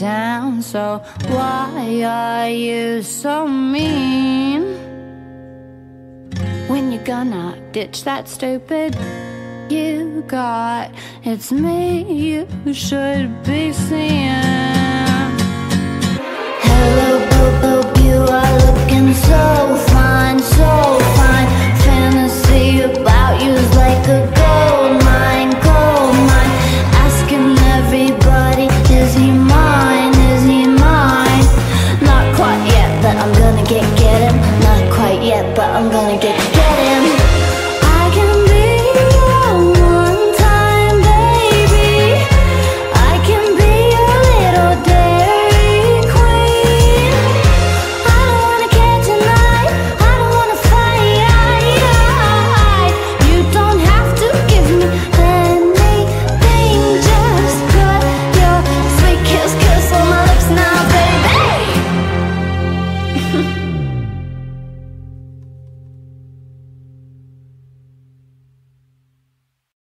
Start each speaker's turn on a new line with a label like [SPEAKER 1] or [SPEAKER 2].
[SPEAKER 1] down so why are you so mean? When you're gonna ditch that stupid you got? It's me you should be seeing.